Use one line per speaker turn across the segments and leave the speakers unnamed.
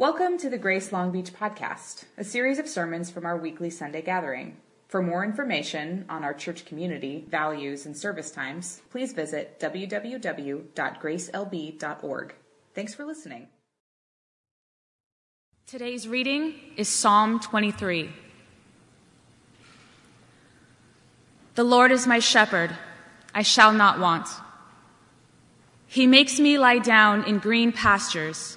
Welcome to the Grace Long Beach podcast, a series of sermons from our weekly Sunday gathering. For more information on our church community, values, and service times, please visit www.gracelb.org. Thanks for listening.
Today's reading is Psalm 23. The Lord is my shepherd, I shall not want. He makes me lie down in green pastures.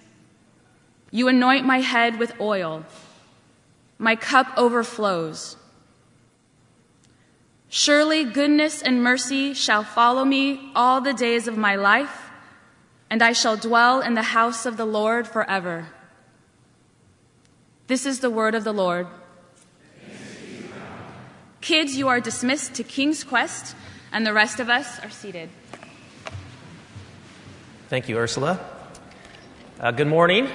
You anoint my head with oil. My cup overflows. Surely goodness and mercy shall follow me all the days of my life, and I shall dwell in the house of the Lord forever. This is the word of the Lord. Kids, you are dismissed to King's Quest, and the rest of us are seated.
Thank you, Ursula. Uh, good morning.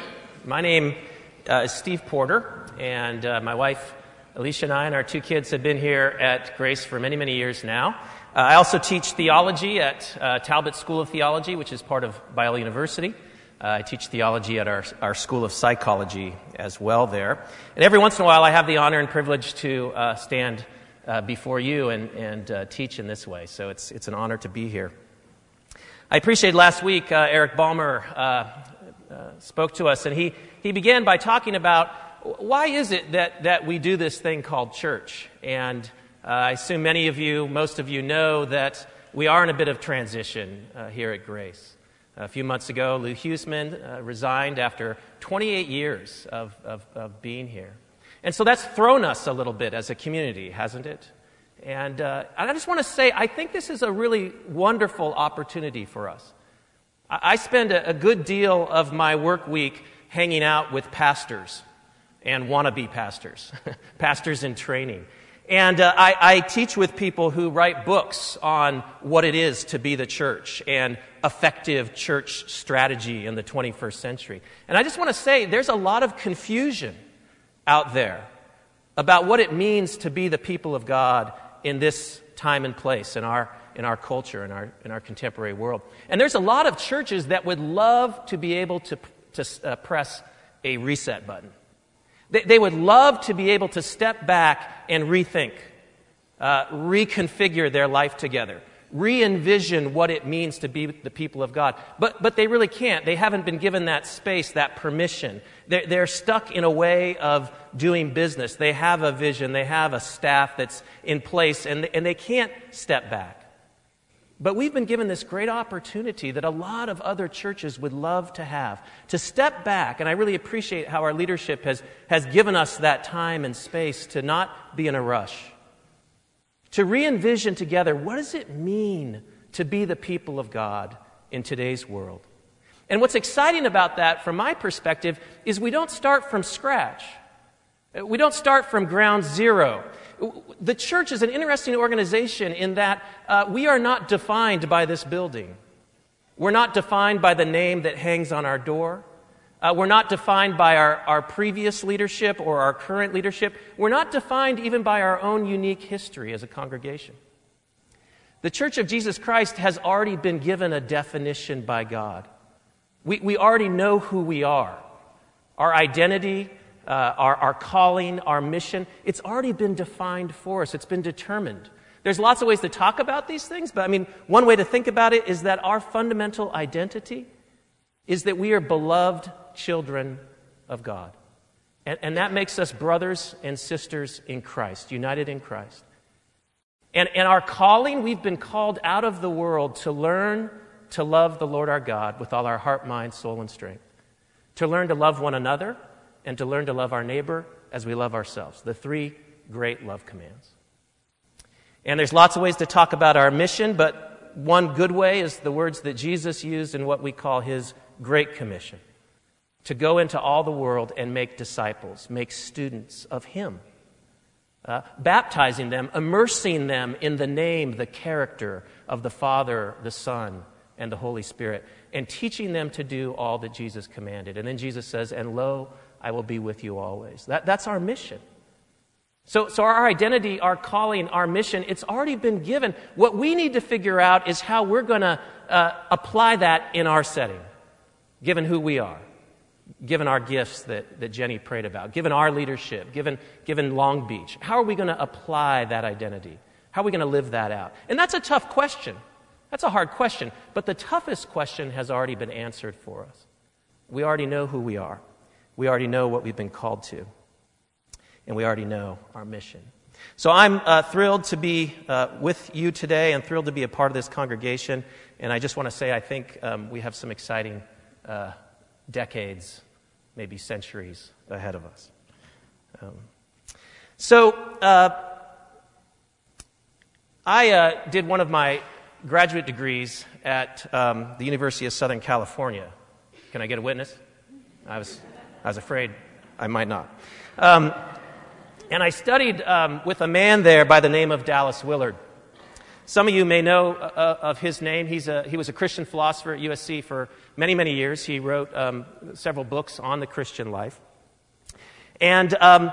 My name uh, is Steve Porter, and uh, my wife Alicia and I and our two kids have been here at Grace for many, many years now. Uh, I also teach theology at uh, Talbot School of Theology, which is part of Biola University. Uh, I teach theology at our, our School of Psychology as well there. And every once in a while, I have the honor and privilege to uh, stand before you and, and teach in this way. So it's, it's an honor to be here. I appreciated last week Eric Balmer uh, spoke to us, and he, he began by talking about why is it that, that we do this thing called church? And uh, I assume many of you, most of you know that we are in a bit of transition uh, here at Grace. A few months ago, Lou Huseman uh, resigned after 28 years of, of, of, being here. And so that's thrown us a little bit as a community, hasn't it? And, uh, and I just want to say, I think this is a really wonderful opportunity for us. I spend a good deal of my work week hanging out with pastors and wannabe pastors, pastors in training. And uh, I, I, teach with people who write books on what it is to be the church and effective church strategy in the 21st century. And I just want to say there's a lot of confusion out there about what it means to be the people of God in this time and place in our in our culture, in our, in our contemporary world. And there's a lot of churches that would love to be able to, to uh, press a reset button. They, they, would love to be able to step back and rethink, uh, reconfigure their life together, re envision what it means to be the people of God. But, but they really can't. They haven't been given that space, that permission. They're, they're stuck in a way of doing business. They have a vision, they have a staff that's in place, and, and they can't step back. But we've been given this great opportunity that a lot of other churches would love to have to step back. And I really appreciate how our leadership has, has given us that time and space to not be in a rush, to re envision together what does it mean to be the people of God in today's world. And what's exciting about that, from my perspective, is we don't start from scratch. We don't start from ground zero. The church is an interesting organization in that uh, we are not defined by this building. We're not defined by the name that hangs on our door. Uh, we're not defined by our, our previous leadership or our current leadership. We're not defined even by our own unique history as a congregation. The Church of Jesus Christ has already been given a definition by God. We, we already know who we are. Our identity, uh, our, our calling, our mission, it's already been defined for us, it's been determined. There's lots of ways to talk about these things, but I mean, one way to think about it is that our fundamental identity is that we are beloved children of God. And, and that makes us brothers and sisters in Christ, united in Christ. And, and our calling, we've been called out of the world to learn to love the Lord our God with all our heart, mind, soul, and strength. To learn to love one another and to learn to love our neighbor as we love ourselves. The three great love commands. And there's lots of ways to talk about our mission, but one good way is the words that Jesus used in what we call his Great Commission to go into all the world and make disciples, make students of Him, uh, baptizing them, immersing them in the name, the character of the Father, the Son, and the Holy Spirit, and teaching them to do all that Jesus commanded. And then Jesus says, And lo, I will be with you always. That, that's our mission. So, so our identity, our calling, our mission, it's already been given. What we need to figure out is how we're going to uh, apply that in our setting, given who we are given our gifts that, that Jenny prayed about, given our leadership, given, given Long Beach? How are we going to apply that identity? How are we going to live that out? And that's a tough question. That's a hard question. But the toughest question has already been answered for us. We already know who we are, we already know what we've been called to, and we already know our mission. So I'm uh, thrilled to be uh, with you today and thrilled to be a part of this congregation. And I just want to say I think um, we have some exciting uh, decades, maybe centuries ahead of us. Um, so, uh, I uh, did one of my graduate degrees at um, the University of Southern California. Can I get a witness? I was, I was afraid I might not. Um, and I studied um, with a man there by the name of Dallas Willard. Some of you may know uh, uh, of his name. He's a, he was a Christian philosopher at USC for many, many years. He wrote um, several books on the Christian life. And um,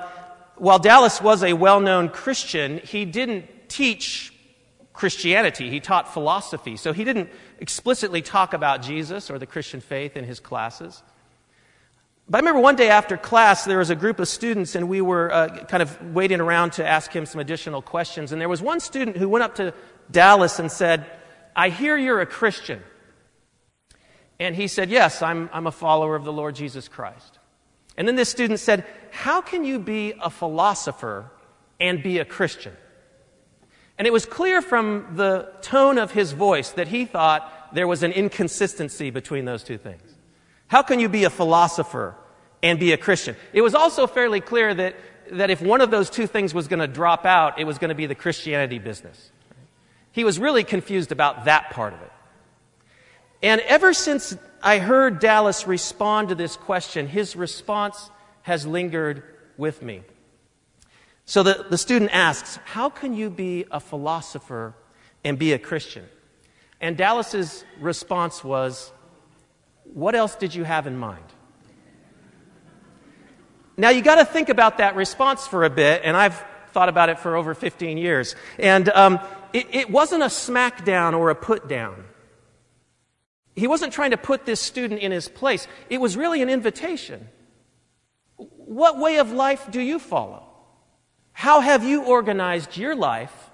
while Dallas was a well known Christian, he didn't teach Christianity. He taught philosophy. So he didn't explicitly talk about Jesus or the Christian faith in his classes. But I remember one day after class, there was a group of students, and we were uh, kind of waiting around to ask him some additional questions. And there was one student who went up to Dallas and said, I hear you're a Christian. And he said, Yes, I'm, I'm a follower of the Lord Jesus Christ. And then this student said, How can you be a philosopher and be a Christian? And it was clear from the tone of his voice that he thought there was an inconsistency between those two things. How can you be a philosopher and be a Christian? It was also fairly clear that, that if one of those two things was going to drop out, it was going to be the Christianity business. He was really confused about that part of it. And ever since I heard Dallas respond to this question, his response has lingered with me. So the, the student asks, How can you be a philosopher and be a Christian? And Dallas's response was, What else did you have in mind? Now you got to think about that response for a bit, and I've thought about it for over 15 years. And um, it, it wasn't a smackdown or a put down. He wasn't trying to put this student in his place. It was really an invitation. What way of life do you follow? How have you organized your life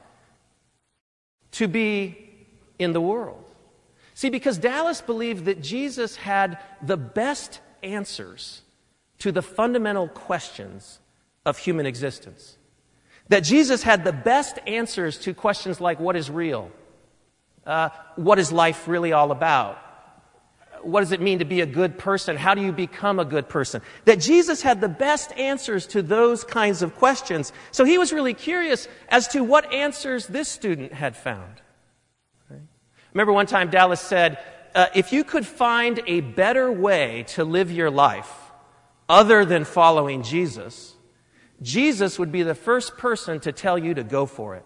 to be in the world? See, because Dallas believed that Jesus had the best answers to the fundamental questions of human existence. That Jesus had the best answers to questions like what is real? Uh, what is life really all about? What does it mean to be a good person? How do you become a good person? That Jesus had the best answers to those kinds of questions. So he was really curious as to what answers this student had found. Right? Remember one time Dallas said, uh, if you could find a better way to live your life other than following Jesus, Jesus would be the first person to tell you to go for it.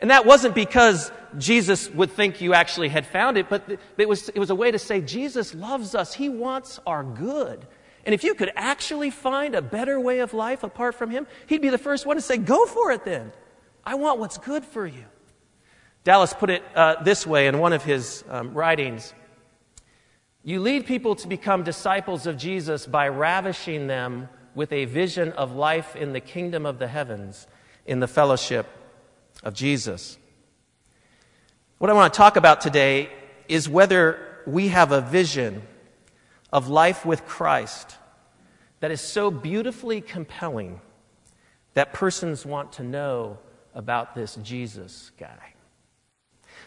And that wasn't because Jesus would think you actually had found it, but it was, it was a way to say Jesus loves us. He wants our good. And if you could actually find a better way of life apart from Him, He'd be the first one to say, Go for it then. I want what's good for you. Dallas put it uh, this way in one of his um, writings You lead people to become disciples of Jesus by ravishing them with a vision of life in the kingdom of the heavens, in the fellowship of Jesus. What I want to talk about today is whether we have a vision of life with Christ that is so beautifully compelling that persons want to know about this Jesus guy.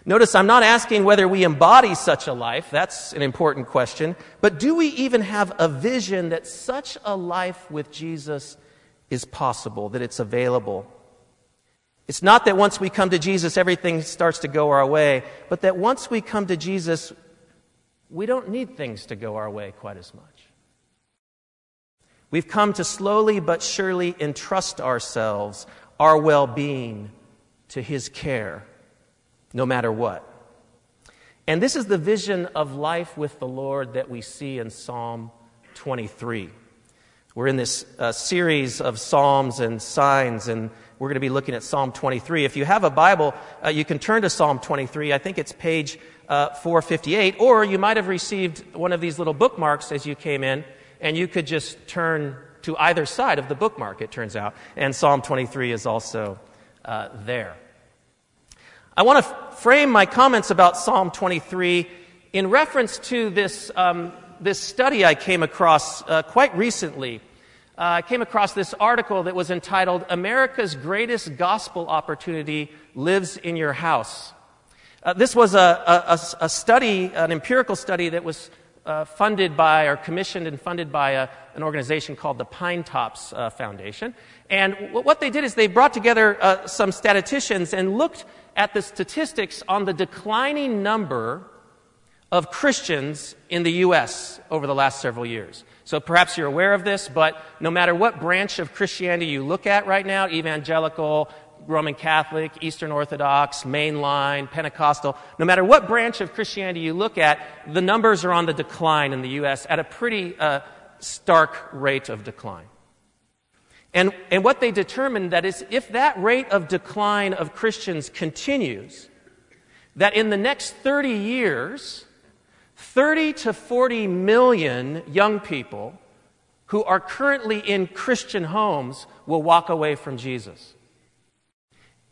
Notice I'm not asking whether we embody such a life. That's an important question. But do we even have a vision that such a life with Jesus is possible, that it's available? It's not that once we come to Jesus, everything starts to go our way, but that once we come to Jesus, we don't need things to go our way quite as much. We've come to slowly but surely entrust ourselves, our well being, to His care, no matter what. And this is the vision of life with the Lord that we see in Psalm 23. We're in this uh, series of Psalms and signs, and we're going to be looking at Psalm 23. If you have a Bible, uh, you can turn to Psalm 23. I think it's page uh, 458, or you might have received one of these little bookmarks as you came in, and you could just turn to either side of the bookmark, it turns out. And Psalm 23 is also uh, there. I want to f- frame my comments about Psalm 23 in reference to this, um, this study I came across uh, quite recently. Uh, I came across this article that was entitled America's Greatest Gospel Opportunity Lives in Your House. Uh, this was a, a, a, study, an empirical study that was uh, funded by or commissioned and funded by a, an organization called the Pinetops uh, Foundation. And w- what they did is they brought together uh, some statisticians and looked at the statistics on the declining number of Christians in the U.S. over the last several years. So perhaps you're aware of this, but no matter what branch of Christianity you look at right now, evangelical, Roman Catholic, Eastern Orthodox, mainline, Pentecostal, no matter what branch of Christianity you look at, the numbers are on the decline in the U.S. at a pretty uh, stark rate of decline. And, and what they determined that is if that rate of decline of Christians continues, that in the next 30 years, 30 to 40 million young people who are currently in Christian homes will walk away from Jesus.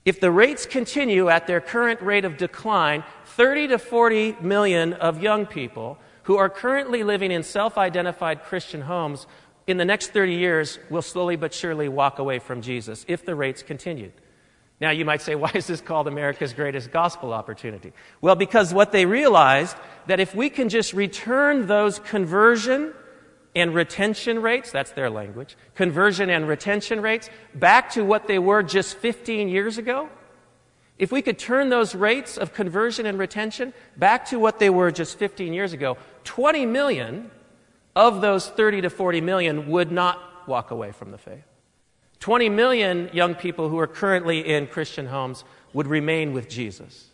If the rates continue at their current rate of decline, 30 to 40 million of young people who are currently living in self identified Christian homes in the next 30 years we'll slowly but surely walk away from Jesus if the rates continued. Now, you might say, why is this called America's greatest gospel opportunity? Well, because what they realized that if we can just return those conversion and retention rates, that's their language, conversion and retention rates, back to what they were just 15 years ago, if we could turn those rates of conversion and retention back to what they were just 15 years ago, 20 million of those 30 to 40 million would not walk away from the faith. 20 million young people who are currently in Christian homes would remain with Jesus.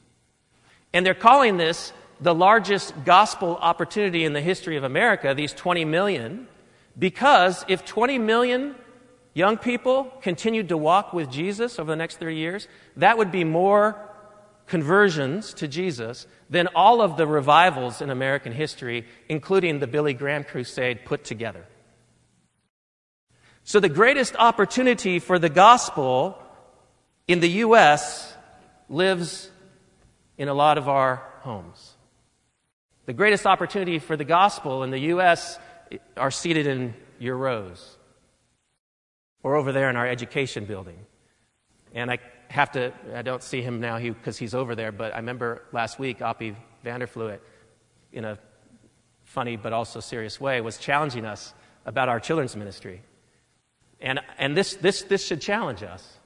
And they're calling this the largest gospel opportunity in the history of America, these 20 million, because if 20 million young people continued to walk with Jesus over the next 30 years, that would be more conversions to Jesus than all of the revivals in American history, including the Billy Graham crusade put together. So, the greatest opportunity for the gospel in the U.S. lives in a lot of our homes. The greatest opportunity for the gospel in the U.S. are seated in your rows or over there in our education building. And I have to, I don't see him now because he, he's over there, but I remember last week, Oppie Vanderfluet, in a funny but also serious way, was challenging us about our children's ministry. And, and this, this, this should challenge us.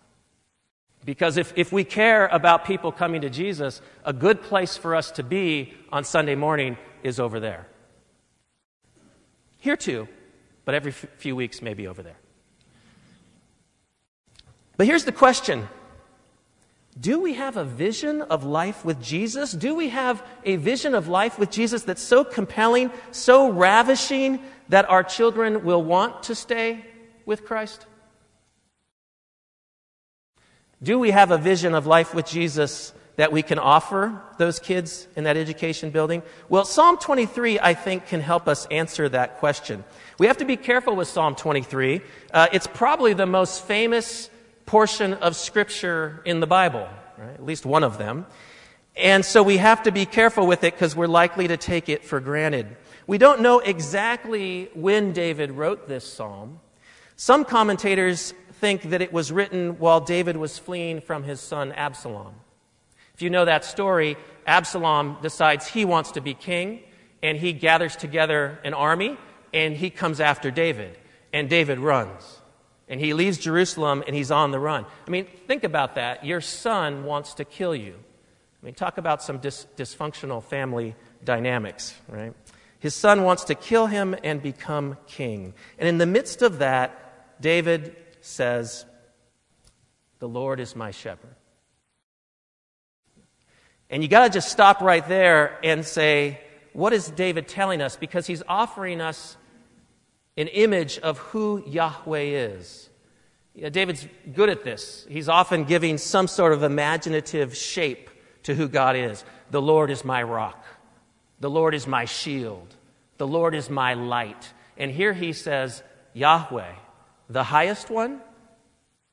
Because if, if we care about people coming to Jesus, a good place for us to be on Sunday morning is over there. Here too, but every f- few weeks, maybe over there. But here's the question Do we have a vision of life with Jesus? Do we have a vision of life with Jesus that's so compelling, so ravishing, that our children will want to stay with Christ? Do we have a vision of life with Jesus that we can offer those kids in that education building? Well, Psalm 23, I think, can help us answer that question. We have to be careful with Psalm 23. Uh, it's probably the most famous portion of Scripture in the Bible, right? at least one of them. And so we have to be careful with it because we're likely to take it for granted. We don't know exactly when David wrote this psalm. Some commentators think that it was written while David was fleeing from his son Absalom. If you know that story, Absalom decides he wants to be king, and he gathers together an army, and he comes after David. And David runs. And he leaves Jerusalem, and he's on the run. I mean, think about that. Your son wants to kill you. I mean, talk about some dis- dysfunctional family dynamics, right? His son wants to kill him and become king. And in the midst of that, David says, The Lord is my shepherd. And you got to just stop right there and say, What is David telling us? Because he's offering us an image of who Yahweh is. David's good at this. He's often giving some sort of imaginative shape to who God is. The Lord is my rock. The Lord is my shield. The Lord is my light. And here he says, Yahweh, the highest one,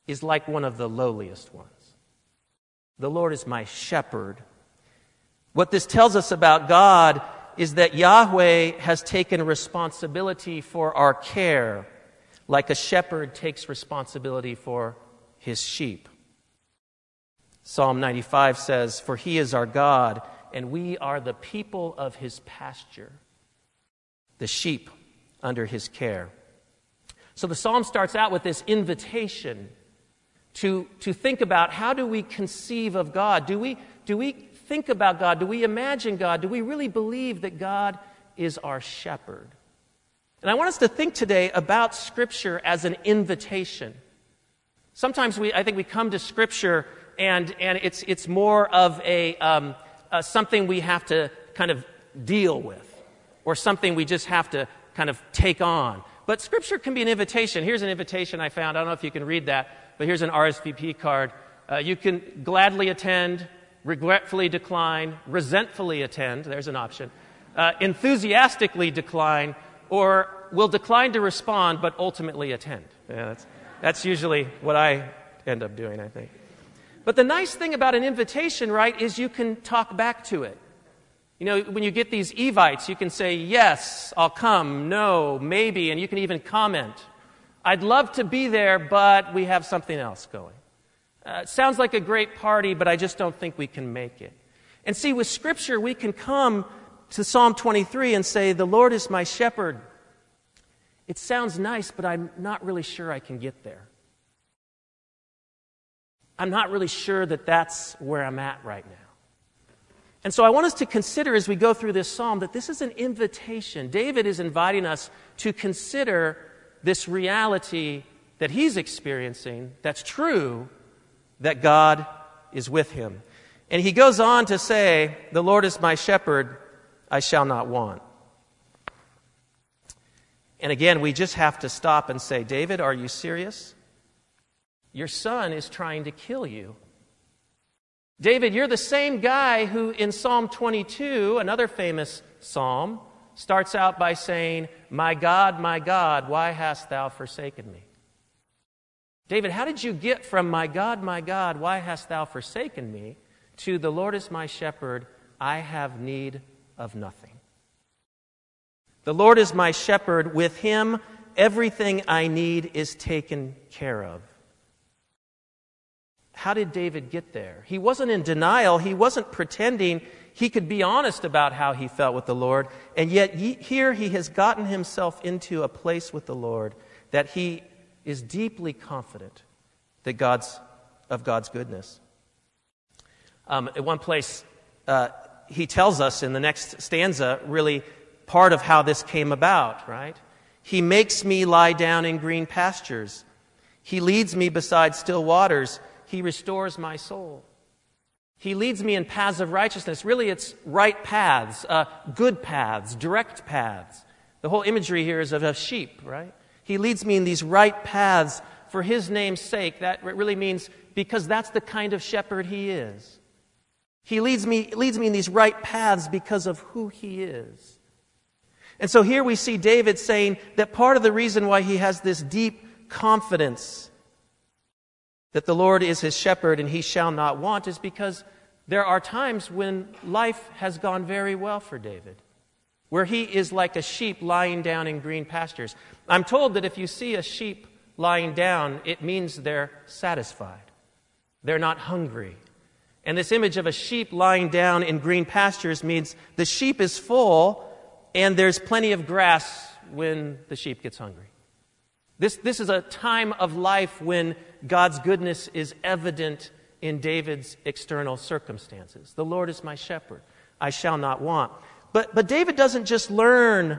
is like one of the lowliest ones. The Lord is my shepherd. What this tells us about God is that Yahweh has taken responsibility for our care, like a shepherd takes responsibility for his sheep. Psalm 95 says, For he is our God, and we are the people of his pasture, the sheep under his care. So the psalm starts out with this invitation to, to think about how do we conceive of God? Do we, do we think about God? Do we imagine God? Do we really believe that God is our shepherd? And I want us to think today about Scripture as an invitation. Sometimes we, I think we come to Scripture and, and it's, it's more of a, um, uh, something we have to kind of deal with or something we just have to kind of take on. But Scripture can be an invitation. Here's an invitation I found. I don't know if you can read that, but here's an RSVP card. Uh, you can gladly attend, regretfully decline, resentfully attend, there's an option, uh, enthusiastically decline, or will decline to respond but ultimately attend. Yeah, that's, that's usually what I end up doing, I think. But the nice thing about an invitation, right, is you can talk back to it. You know, when you get these evites, you can say, yes, I'll come, no, maybe, and you can even comment. I'd love to be there, but we have something else going. Uh, sounds like a great party, but I just don't think we can make it. And see, with Scripture, we can come to Psalm 23 and say, The Lord is my shepherd. It sounds nice, but I'm not really sure I can get there. I'm not really sure that that's where I'm at right now. And so I want us to consider as we go through this psalm that this is an invitation. David is inviting us to consider this reality that he's experiencing that's true that God is with him. And he goes on to say, The Lord is my shepherd, I shall not want. And again, we just have to stop and say, David, are you serious? Your son is trying to kill you. David, you're the same guy who in Psalm 22, another famous psalm, starts out by saying, My God, my God, why hast thou forsaken me? David, how did you get from my God, my God, why hast thou forsaken me to the Lord is my shepherd, I have need of nothing? The Lord is my shepherd, with him everything I need is taken care of. How did David get there? He wasn't in denial, he wasn't pretending. He could be honest about how he felt with the Lord, and yet here he has gotten himself into a place with the Lord that he is deeply confident that God's, of God's goodness. Um, at one place, uh, he tells us in the next stanza, really part of how this came about, right? He makes me lie down in green pastures. He leads me beside still waters. He restores my soul. He leads me in paths of righteousness. Really, it's right paths, uh, good paths, direct paths. The whole imagery here is of a sheep, right? He leads me in these right paths for his name's sake. That really means because that's the kind of shepherd he is. He leads me, leads me in these right paths because of who he is. And so here we see David saying that part of the reason why he has this deep confidence that the Lord is his shepherd and he shall not want is because there are times when life has gone very well for David where he is like a sheep lying down in green pastures. I'm told that if you see a sheep lying down, it means they're satisfied. They're not hungry. And this image of a sheep lying down in green pastures means the sheep is full and there's plenty of grass when the sheep gets hungry. This, this is a time of life when God's goodness is evident in David's external circumstances. The Lord is my shepherd. I shall not want. But, but David doesn't just learn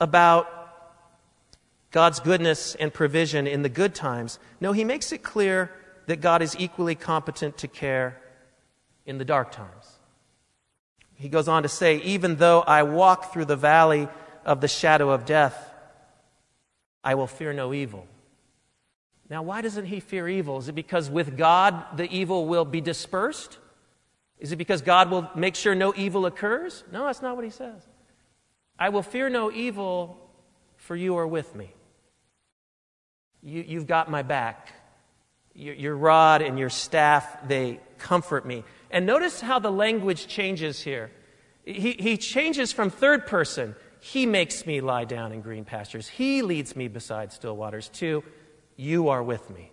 about God's goodness and provision in the good times. No, he makes it clear that God is equally competent to care in the dark times. He goes on to say, Even though I walk through the valley of the shadow of death, I will fear no evil. Now, why doesn't he fear evil? Is it because with God the evil will be dispersed? Is it because God will make sure no evil occurs? No, that's not what he says. I will fear no evil, for you are with me. You, have got my back. Your, your rod and your staff, they comfort me. And notice how the language changes here. He, he changes from third person, he makes me lie down in green pastures, he leads me beside still waters, to you are with me.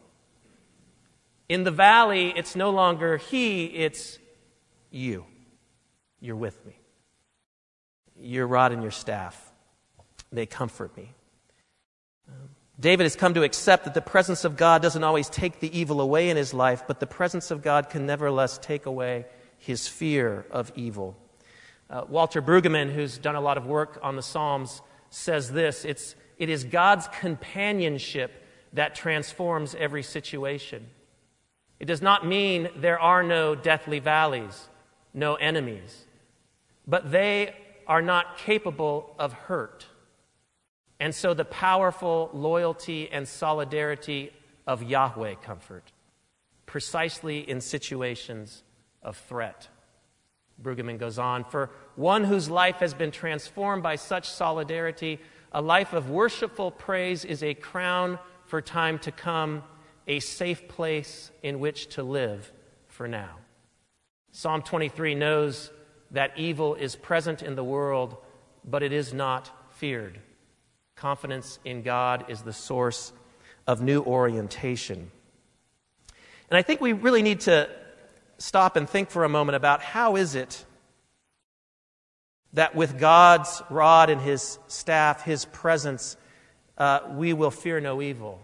In the valley, it's no longer he, it's you. You're with me. Your rod and your staff, they comfort me. David has come to accept that the presence of God doesn't always take the evil away in his life, but the presence of God can nevertheless take away his fear of evil. Uh, Walter Brueggemann, who's done a lot of work on the Psalms, says this it's, it is God's companionship that transforms every situation. It does not mean there are no deathly valleys, no enemies, but they are not capable of hurt. And so the powerful loyalty and solidarity of Yahweh comfort, precisely in situations of threat. Brueggemann goes on For one whose life has been transformed by such solidarity, a life of worshipful praise is a crown for time to come, a safe place in which to live for now. Psalm 23 knows that evil is present in the world, but it is not feared. Confidence in God is the source of new orientation. And I think we really need to stop and think for a moment about how is it that with God's rod and his staff, his presence, uh, we will fear no evil.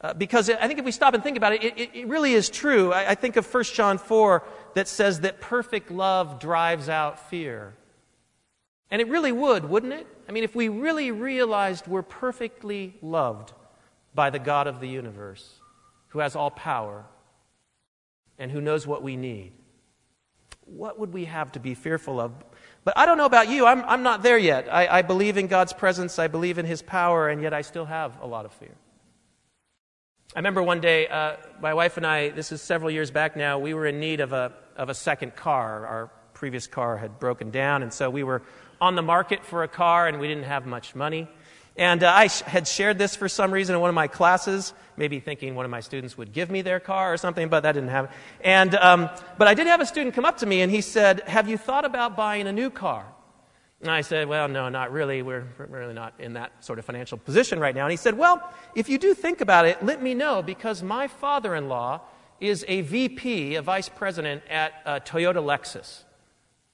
Uh, because I think if we stop and think about it, it, it really is true. I, I think of 1 John 4 that says that perfect love drives out fear. And it really would, wouldn't it? I mean, if we really realized we're perfectly loved by the God of the universe, who has all power and who knows what we need, what would we have to be fearful of? But I don't know about you. I'm, I'm not there yet. I, I believe in God's presence, I believe in His power, and yet I still have a lot of fear. I remember one day, uh, my wife and I, this is several years back now, we were in need of a, of a second car. Our previous car had broken down, and so we were on the market for a car, and we didn't have much money. And uh, I sh- had shared this for some reason in one of my classes, maybe thinking one of my students would give me their car or something, but that didn't happen. And, um, but I did have a student come up to me and he said, Have you thought about buying a new car? And I said, Well, no, not really. We're really not in that sort of financial position right now. And he said, Well, if you do think about it, let me know because my father in law is a VP, a vice president at uh, Toyota Lexus,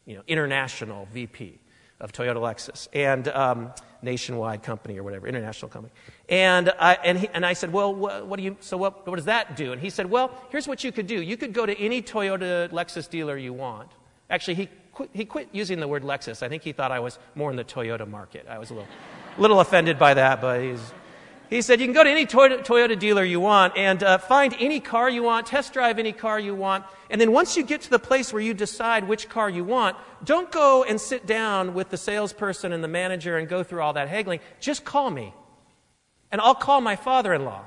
you know, international VP of Toyota Lexus and um, nationwide company or whatever, international company. And I, and, he, and I said, well, what, what do you, so what, what does that do? And he said, well, here's what you could do. You could go to any Toyota Lexus dealer you want. Actually, he quit, he quit using the word Lexus. I think he thought I was more in the Toyota market. I was a little, little offended by that, but he's, he said, You can go to any Toyota dealer you want and uh, find any car you want, test drive any car you want. And then once you get to the place where you decide which car you want, don't go and sit down with the salesperson and the manager and go through all that haggling. Just call me. And I'll call my father in law.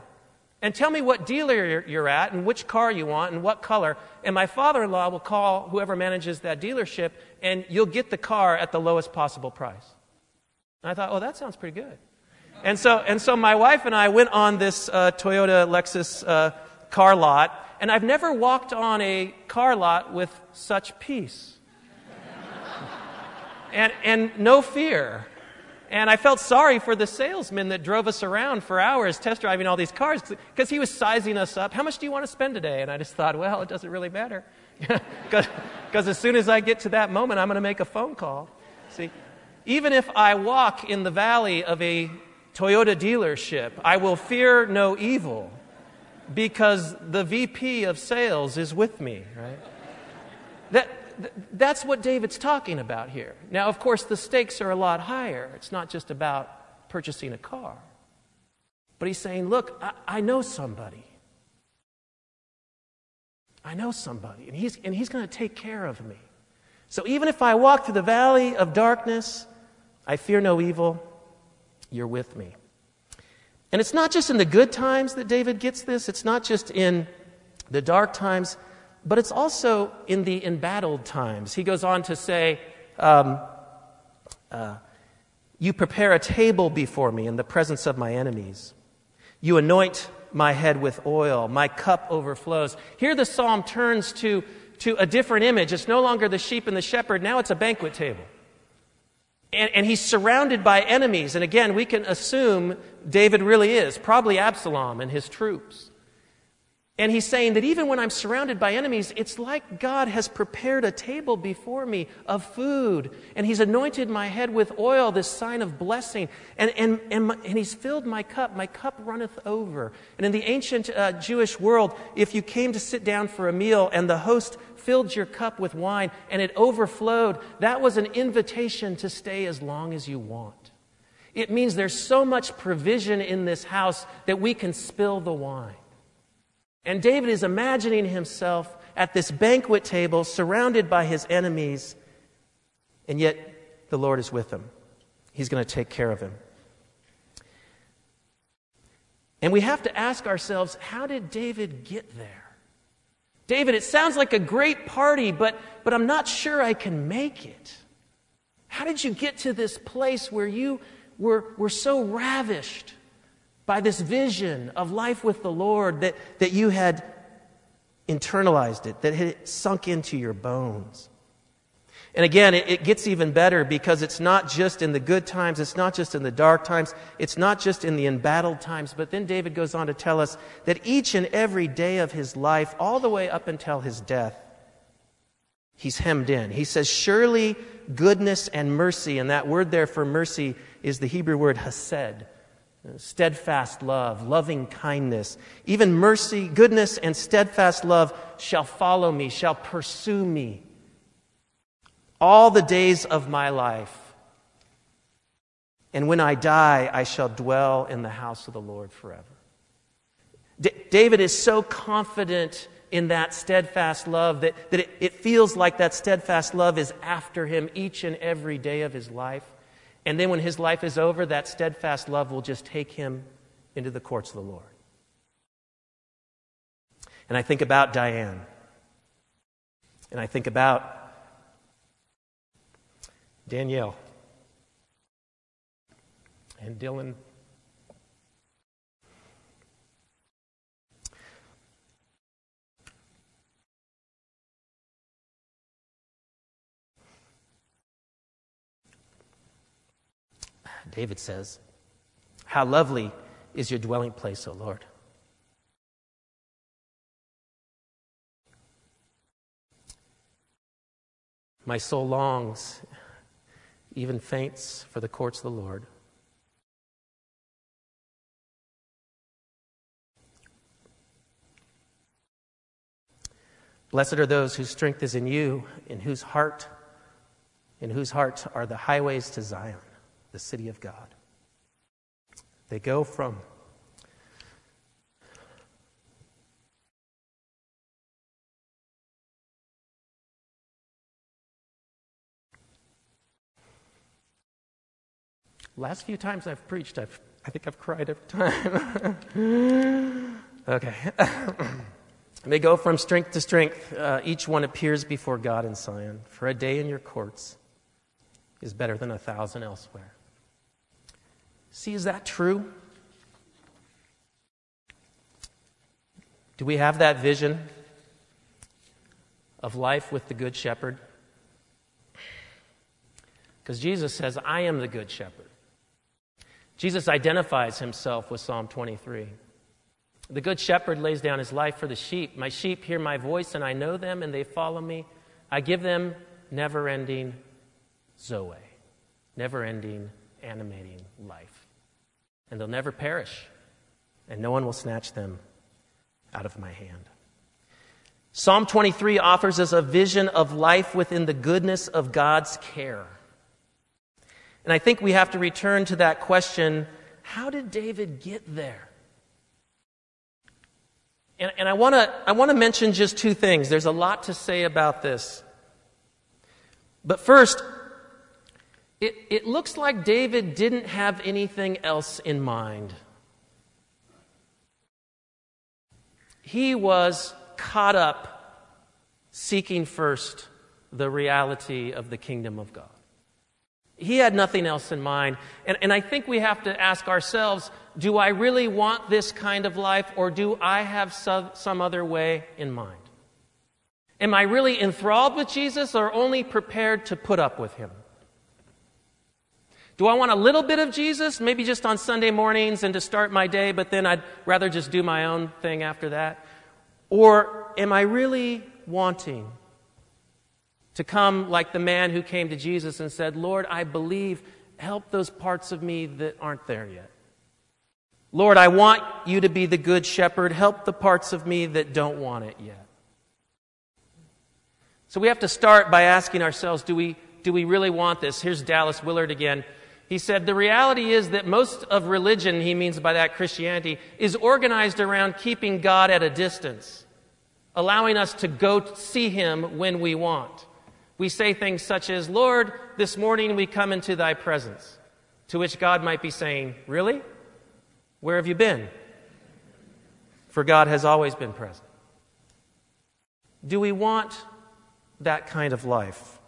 And tell me what dealer you're at and which car you want and what color. And my father in law will call whoever manages that dealership and you'll get the car at the lowest possible price. And I thought, oh, that sounds pretty good. And so, and so my wife and I went on this uh, Toyota Lexus uh, car lot, and I've never walked on a car lot with such peace. and, and no fear. And I felt sorry for the salesman that drove us around for hours test driving all these cars because he was sizing us up. How much do you want to spend today? And I just thought, well, it doesn't really matter. Because as soon as I get to that moment, I'm going to make a phone call. See, even if I walk in the valley of a Toyota dealership, I will fear no evil because the VP of sales is with me, right? That, th- that's what David's talking about here. Now, of course, the stakes are a lot higher. It's not just about purchasing a car. But he's saying, Look, I, I know somebody. I know somebody, and he's, and he's going to take care of me. So even if I walk through the valley of darkness, I fear no evil. You're with me. And it's not just in the good times that David gets this, it's not just in the dark times, but it's also in the embattled times. He goes on to say, um, uh, You prepare a table before me in the presence of my enemies. You anoint my head with oil, my cup overflows. Here the psalm turns to, to a different image. It's no longer the sheep and the shepherd, now it's a banquet table. And, and, he's surrounded by enemies. And again, we can assume David really is, probably Absalom and his troops. And he's saying that even when I'm surrounded by enemies, it's like God has prepared a table before me of food. And he's anointed my head with oil, this sign of blessing. And, and, and, my, and he's filled my cup. My cup runneth over. And in the ancient uh, Jewish world, if you came to sit down for a meal and the host filled your cup with wine and it overflowed, that was an invitation to stay as long as you want. It means there's so much provision in this house that we can spill the wine. And David is imagining himself at this banquet table surrounded by his enemies, and yet the Lord is with him. He's going to take care of him. And we have to ask ourselves how did David get there? David, it sounds like a great party, but, but I'm not sure I can make it. How did you get to this place where you were, were so ravished by this vision of life with the Lord that, that you had internalized it, that had sunk into your bones. And again, it, it, gets even better because it's not just in the good times, it's not just in the dark times, it's not just in the embattled times, but then David goes on to tell us that each and every day of his life, all the way up until his death, he's hemmed in. He says, Surely goodness and mercy, and that word there for mercy is the Hebrew word hesed steadfast love, loving kindness, even mercy, goodness, and steadfast love shall follow me, shall pursue me all the days of my life. And when I die, I shall dwell in the house of the Lord forever. D- David is so confident in that steadfast love that, that it, it feels like that steadfast love is after him each and every day of his life. And then when his life is over, that steadfast love will just take him into the courts of the Lord. And I think about Diane. And I think about Danielle and Dylan. David says, How lovely is your dwelling place, O Lord. My soul longs, even faints, for the courts of the Lord. Blessed are those whose strength is in you, in whose heart, in whose heart are the highways to Zion the city of God. They go from Last few times I've preached, I've, I think I've cried every time. okay. they go from strength to strength. Uh, each one appears before God in Zion. For a day in your courts is better than a thousand elsewhere. See, is that true? Do we have that vision of life with the Good Shepherd? Because Jesus says, I am the Good Shepherd. Jesus identifies himself with Psalm 23. The Good Shepherd lays down his life for the sheep. My sheep hear my voice, and I know them, and they follow me. I give them never ending Zoe, never ending, animating life and they'll never perish, and no one will snatch them out of my hand. Psalm 23 offers us a vision of life within the goodness of God's care. And I think we have to return to that question how did David get there? And, and I want to I wanna mention just two things. There's a lot to say about this. But first, it, it looks like David didn't have anything else in mind. He was caught up seeking first the reality of the kingdom of God. He had nothing else in mind. And, and I think we have to ask ourselves do I really want this kind of life, or do I have some, some other way in mind? Am I really enthralled with Jesus, or only prepared to put up with him? Do I want a little bit of Jesus, maybe just on Sunday mornings and to start my day, but then I'd rather just do my own thing after that? Or am I really wanting to come like the man who came to Jesus and said, Lord, I believe, help those parts of me that aren't there yet? Lord, I want you to be the good shepherd. Help the parts of me that don't want it yet. So we have to start by asking ourselves do we, do we really want this? Here's Dallas Willard again. He said, The reality is that most of religion, he means by that Christianity, is organized around keeping God at a distance, allowing us to go see him when we want. We say things such as, Lord, this morning we come into thy presence. To which God might be saying, Really? Where have you been? For God has always been present. Do we want that kind of life?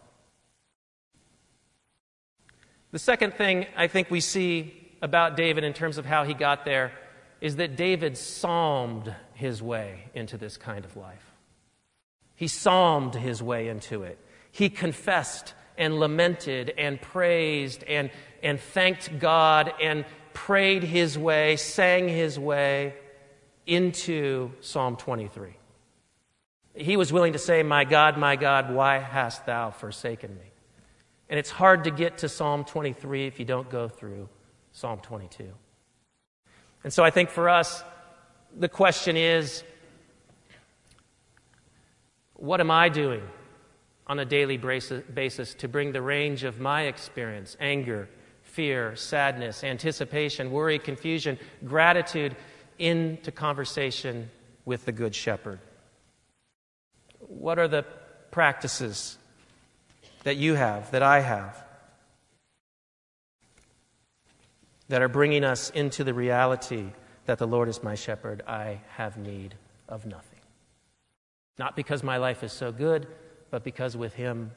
The second thing I think we see about David in terms of how he got there is that David psalmed his way into this kind of life. He psalmed his way into it. He confessed and lamented and praised and, and thanked God and prayed his way, sang his way into Psalm 23. He was willing to say, My God, my God, why hast thou forsaken me? And it's hard to get to Psalm 23 if you don't go through Psalm 22. And so I think for us, the question is what am I doing on a daily basis to bring the range of my experience, anger, fear, sadness, anticipation, worry, confusion, gratitude into conversation with the Good Shepherd? What are the practices that you have, that I have, that are bringing us into the reality that the Lord is my shepherd? I have need of nothing. Not because my life is so good, but because with Him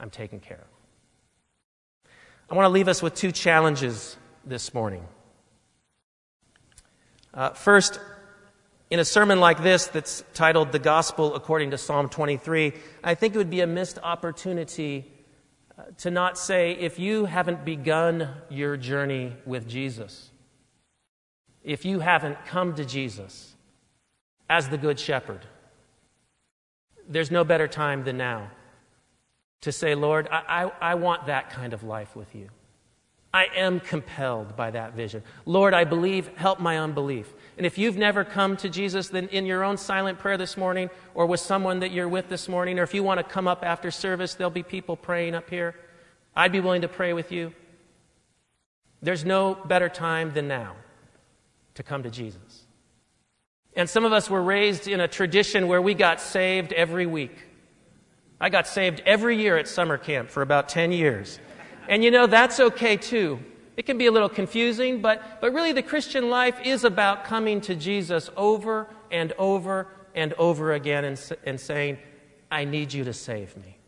I'm taken care of. I want to leave us with two challenges this morning. Uh, first, in a sermon like this that's titled The Gospel According to Psalm 23, I think it would be a missed opportunity uh, to not say, if you haven't begun your journey with Jesus, if you haven't come to Jesus as the Good Shepherd, there's no better time than now to say, Lord, I, I, I, want that kind of life with you. I am compelled by that vision. Lord, I believe, help my unbelief. And if you've never come to Jesus, then in your own silent prayer this morning, or with someone that you're with this morning, or if you want to come up after service, there'll be people praying up here. I'd be willing to pray with you. There's no better time than now to come to Jesus. And some of us were raised in a tradition where we got saved every week. I got saved every year at summer camp for about 10 years. And you know, that's okay too. It can be a little confusing, but, but really the Christian life is about coming to Jesus over and over and over again and, and saying, I need you to save me.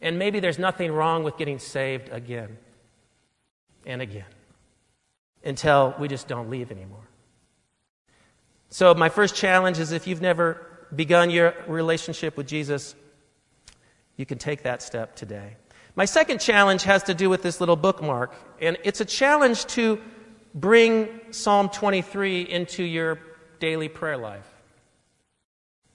And maybe there's nothing wrong with getting saved again and again until we just don't leave anymore. So, my first challenge is if you've never begun your relationship with Jesus, you can take that step today. My second challenge has to do with this little bookmark, and it's a challenge to bring Psalm 23 into your daily prayer life.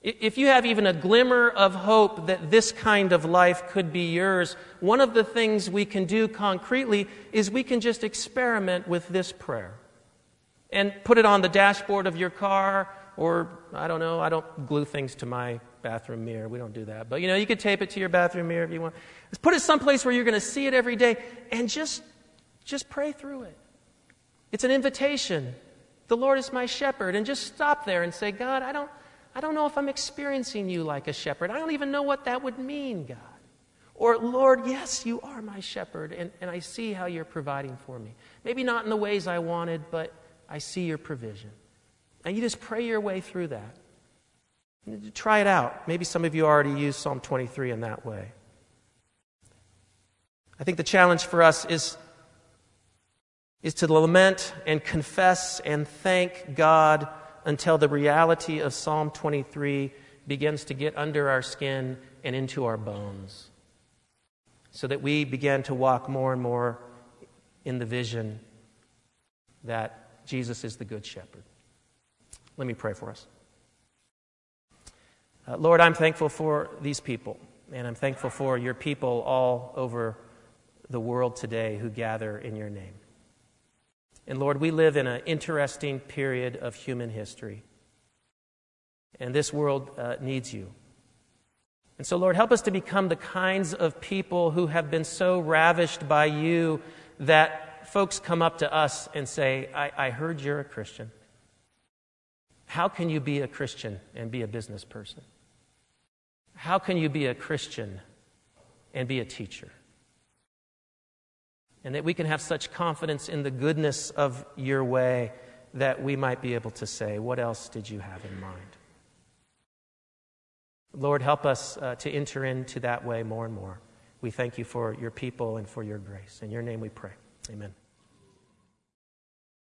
If you have even a glimmer of hope that this kind of life could be yours, one of the things we can do concretely is we can just experiment with this prayer and put it on the dashboard of your car, or I don't know, I don't glue things to my bathroom mirror. We don't do that. But you know, you could tape it to your bathroom mirror if you want. Just put it someplace where you're going to see it every day and just just pray through it. It's an invitation. The Lord is my shepherd and just stop there and say, God, I don't I don't know if I'm experiencing you like a shepherd. I don't even know what that would mean, God. Or, Lord, yes, you are my shepherd, and, and I see how you're providing for me. Maybe not in the ways I wanted, but I see your provision. And you just pray your way through that. Try it out. Maybe some of you already use Psalm 23 in that way. I think the challenge for us is, is to lament and confess and thank God until the reality of Psalm 23 begins to get under our skin and into our bones, so that we begin to walk more and more in the vision that Jesus is the Good Shepherd. Let me pray for us. Uh, Lord, I'm thankful for these people, and I'm thankful for your people all over the world today who gather in your name. And Lord, we live in an interesting period of human history. And this world uh, needs you. And so, Lord, help us to become the kinds of people who have been so ravished by you that folks come up to us and say, I, I heard you're a Christian. How can you be a Christian and be a business person? How can you be a Christian and be a teacher? and that we can have such confidence in the goodness of your way that we might be able to say, What else did you have in mind? Lord, help us uh, to enter into that way more and more. We thank you for your people and for your grace. In your name we pray. Amen.